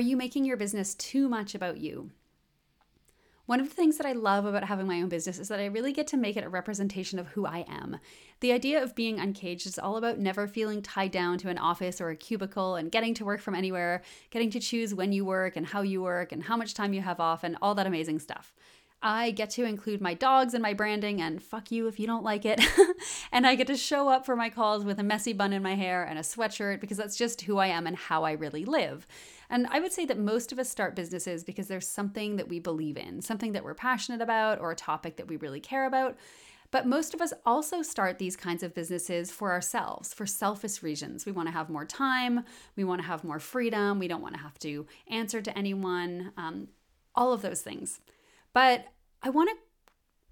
Are you making your business too much about you? One of the things that I love about having my own business is that I really get to make it a representation of who I am. The idea of being uncaged is all about never feeling tied down to an office or a cubicle and getting to work from anywhere, getting to choose when you work and how you work and how much time you have off and all that amazing stuff. I get to include my dogs in my branding and fuck you if you don't like it. and I get to show up for my calls with a messy bun in my hair and a sweatshirt because that's just who I am and how I really live. And I would say that most of us start businesses because there's something that we believe in, something that we're passionate about, or a topic that we really care about. But most of us also start these kinds of businesses for ourselves, for selfish reasons. We want to have more time, we want to have more freedom, we don't want to have to answer to anyone, um, all of those things. But I want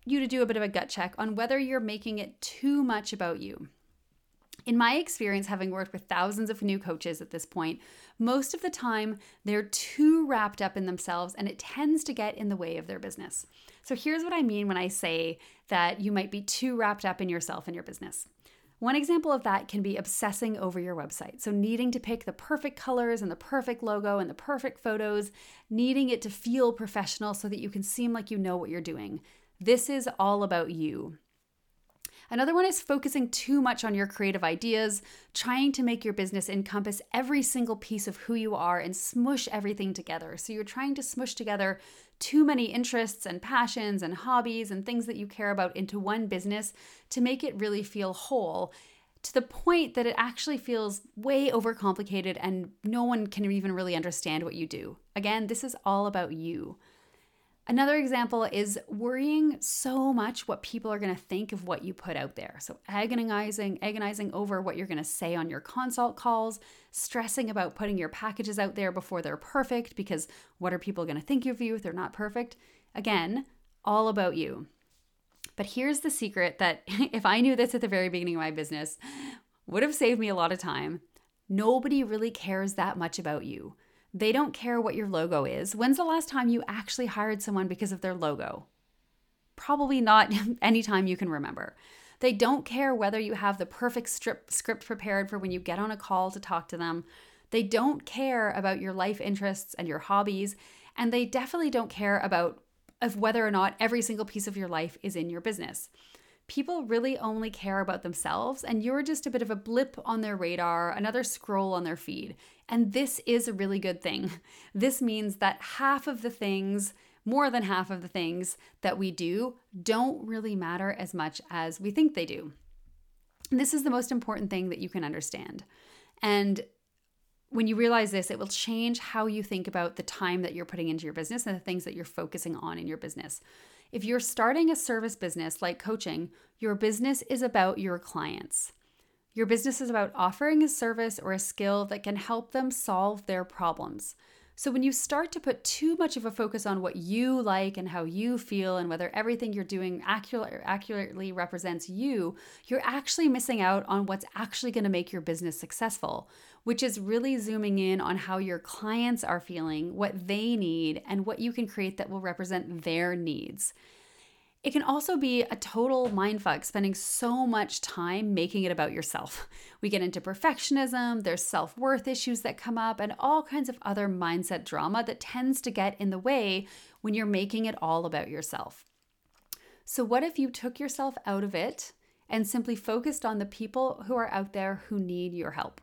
you to do a bit of a gut check on whether you're making it too much about you. In my experience, having worked with thousands of new coaches at this point, most of the time they're too wrapped up in themselves and it tends to get in the way of their business. So here's what I mean when I say that you might be too wrapped up in yourself and your business. One example of that can be obsessing over your website. So, needing to pick the perfect colors and the perfect logo and the perfect photos, needing it to feel professional so that you can seem like you know what you're doing. This is all about you. Another one is focusing too much on your creative ideas, trying to make your business encompass every single piece of who you are and smush everything together. So you're trying to smush together too many interests and passions and hobbies and things that you care about into one business to make it really feel whole to the point that it actually feels way overcomplicated and no one can even really understand what you do. Again, this is all about you. Another example is worrying so much what people are going to think of what you put out there. So agonizing, agonizing over what you're going to say on your consult calls, stressing about putting your packages out there before they're perfect because what are people going to think of you if they're not perfect? Again, all about you. But here's the secret that if I knew this at the very beginning of my business, would have saved me a lot of time. Nobody really cares that much about you. They don't care what your logo is. When's the last time you actually hired someone because of their logo? Probably not anytime you can remember. They don't care whether you have the perfect strip, script prepared for when you get on a call to talk to them. They don't care about your life interests and your hobbies, and they definitely don't care about of whether or not every single piece of your life is in your business people really only care about themselves, and you're just a bit of a blip on their radar, another scroll on their feed. And this is a really good thing. This means that half of the things, more than half of the things that we do, don't really matter as much as we think they do. And this is the most important thing that you can understand. And when you realize this, it will change how you think about the time that you're putting into your business and the things that you're focusing on in your business. If you're starting a service business like coaching, your business is about your clients. Your business is about offering a service or a skill that can help them solve their problems. So, when you start to put too much of a focus on what you like and how you feel and whether everything you're doing accurate, accurately represents you, you're actually missing out on what's actually going to make your business successful, which is really zooming in on how your clients are feeling, what they need, and what you can create that will represent their needs. It can also be a total mindfuck spending so much time making it about yourself. We get into perfectionism, there's self worth issues that come up, and all kinds of other mindset drama that tends to get in the way when you're making it all about yourself. So, what if you took yourself out of it and simply focused on the people who are out there who need your help?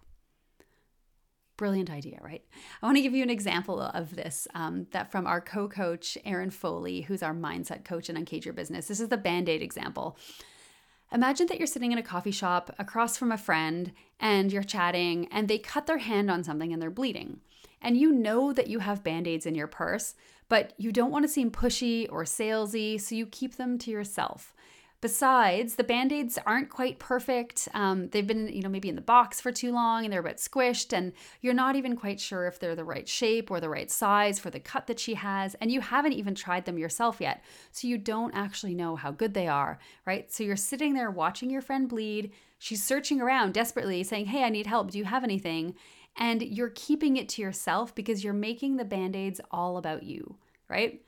Brilliant idea, right? I want to give you an example of this um, that from our co coach, Aaron Foley, who's our mindset coach and Uncage Your Business. This is the band aid example. Imagine that you're sitting in a coffee shop across from a friend and you're chatting, and they cut their hand on something and they're bleeding. And you know that you have band aids in your purse, but you don't want to seem pushy or salesy, so you keep them to yourself. Besides, the band aids aren't quite perfect. Um, they've been, you know, maybe in the box for too long and they're a bit squished, and you're not even quite sure if they're the right shape or the right size for the cut that she has. And you haven't even tried them yourself yet. So you don't actually know how good they are, right? So you're sitting there watching your friend bleed. She's searching around desperately, saying, Hey, I need help. Do you have anything? And you're keeping it to yourself because you're making the band aids all about you, right?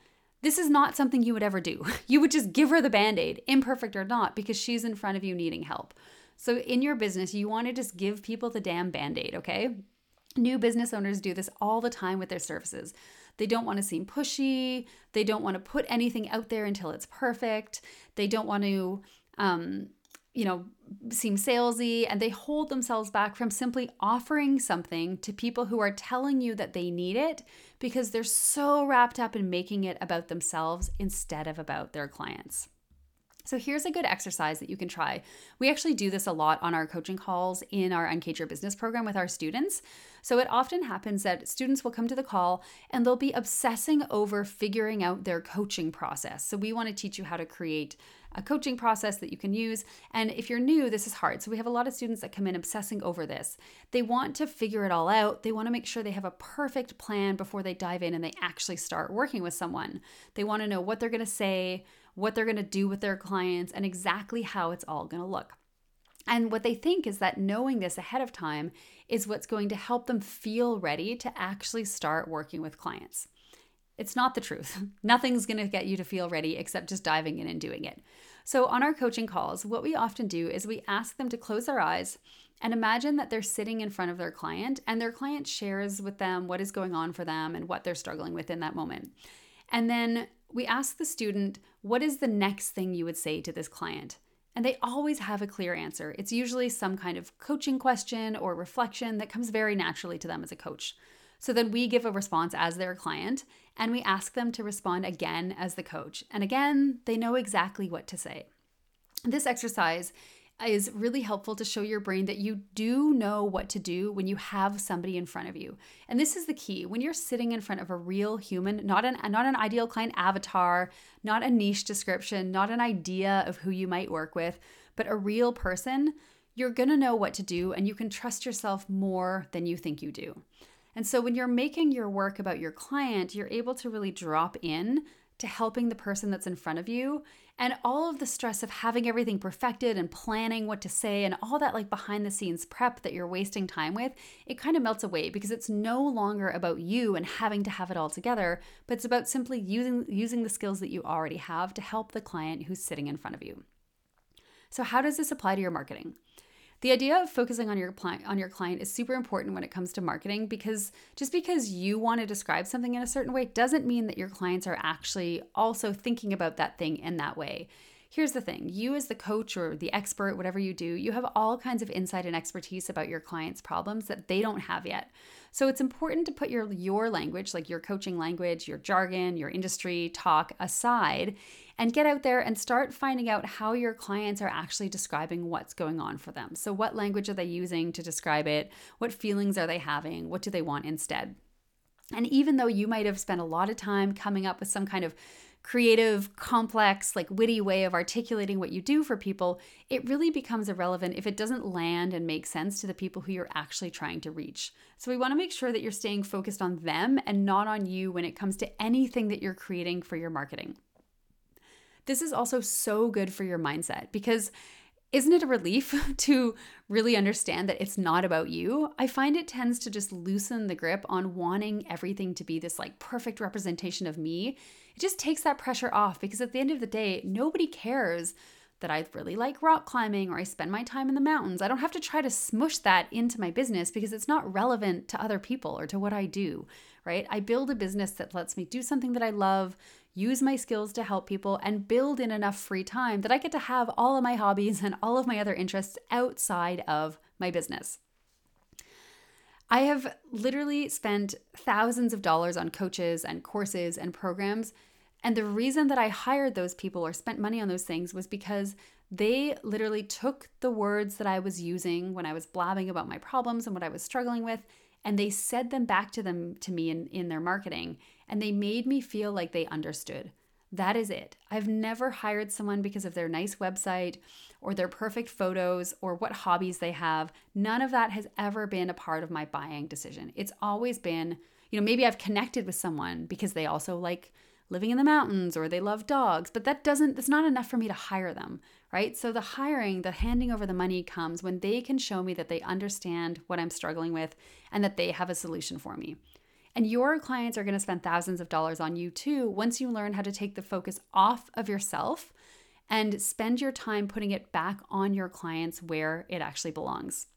This is not something you would ever do. You would just give her the band aid, imperfect or not, because she's in front of you needing help. So in your business, you want to just give people the damn band aid, okay? New business owners do this all the time with their services. They don't want to seem pushy. They don't want to put anything out there until it's perfect. They don't want to, um, you know, seem salesy and they hold themselves back from simply offering something to people who are telling you that they need it because they're so wrapped up in making it about themselves instead of about their clients. So here's a good exercise that you can try. We actually do this a lot on our coaching calls in our Uncage Your Business program with our students. So it often happens that students will come to the call and they'll be obsessing over figuring out their coaching process. So we want to teach you how to create a coaching process that you can use. And if you're new, this is hard. So we have a lot of students that come in obsessing over this. They want to figure it all out. They want to make sure they have a perfect plan before they dive in and they actually start working with someone. They want to know what they're going to say, what they're going to do with their clients, and exactly how it's all going to look. And what they think is that knowing this ahead of time is what's going to help them feel ready to actually start working with clients. It's not the truth. Nothing's going to get you to feel ready except just diving in and doing it. So, on our coaching calls, what we often do is we ask them to close their eyes and imagine that they're sitting in front of their client and their client shares with them what is going on for them and what they're struggling with in that moment. And then we ask the student, What is the next thing you would say to this client? And they always have a clear answer. It's usually some kind of coaching question or reflection that comes very naturally to them as a coach. So then we give a response as their client and we ask them to respond again as the coach. And again, they know exactly what to say. This exercise is really helpful to show your brain that you do know what to do when you have somebody in front of you. And this is the key. When you're sitting in front of a real human, not an not an ideal client avatar, not a niche description, not an idea of who you might work with, but a real person, you're going to know what to do and you can trust yourself more than you think you do. And so when you're making your work about your client, you're able to really drop in to helping the person that's in front of you and all of the stress of having everything perfected and planning what to say and all that like behind the scenes prep that you're wasting time with, it kind of melts away because it's no longer about you and having to have it all together, but it's about simply using using the skills that you already have to help the client who's sitting in front of you. So how does this apply to your marketing? The idea of focusing on your client on your client is super important when it comes to marketing because just because you want to describe something in a certain way doesn't mean that your clients are actually also thinking about that thing in that way. Here's the thing you, as the coach or the expert, whatever you do, you have all kinds of insight and expertise about your clients' problems that they don't have yet. So it's important to put your, your language, like your coaching language, your jargon, your industry talk aside and get out there and start finding out how your clients are actually describing what's going on for them. So, what language are they using to describe it? What feelings are they having? What do they want instead? And even though you might have spent a lot of time coming up with some kind of creative, complex, like witty way of articulating what you do for people, it really becomes irrelevant if it doesn't land and make sense to the people who you're actually trying to reach. So we want to make sure that you're staying focused on them and not on you when it comes to anything that you're creating for your marketing. This is also so good for your mindset because isn't it a relief to really understand that it's not about you? I find it tends to just loosen the grip on wanting everything to be this like perfect representation of me. It just takes that pressure off because at the end of the day, nobody cares that I really like rock climbing or I spend my time in the mountains. I don't have to try to smush that into my business because it's not relevant to other people or to what I do, right? I build a business that lets me do something that I love, use my skills to help people, and build in enough free time that I get to have all of my hobbies and all of my other interests outside of my business. I have literally spent thousands of dollars on coaches and courses and programs. And the reason that I hired those people or spent money on those things was because they literally took the words that I was using when I was blabbing about my problems and what I was struggling with and they said them back to them to me in, in their marketing and they made me feel like they understood. That is it. I've never hired someone because of their nice website or their perfect photos or what hobbies they have. None of that has ever been a part of my buying decision. It's always been you know maybe i've connected with someone because they also like living in the mountains or they love dogs, but that doesn't, that's not enough for me to hire them, right? So the hiring, the handing over the money comes when they can show me that they understand what I'm struggling with and that they have a solution for me. And your clients are going to spend thousands of dollars on you too once you learn how to take the focus off of yourself and spend your time putting it back on your clients where it actually belongs.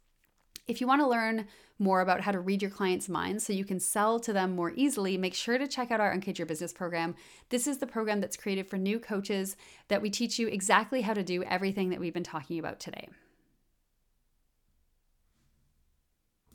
If you want to learn more about how to read your clients' minds so you can sell to them more easily, make sure to check out our Uncage Your Business program. This is the program that's created for new coaches that we teach you exactly how to do everything that we've been talking about today.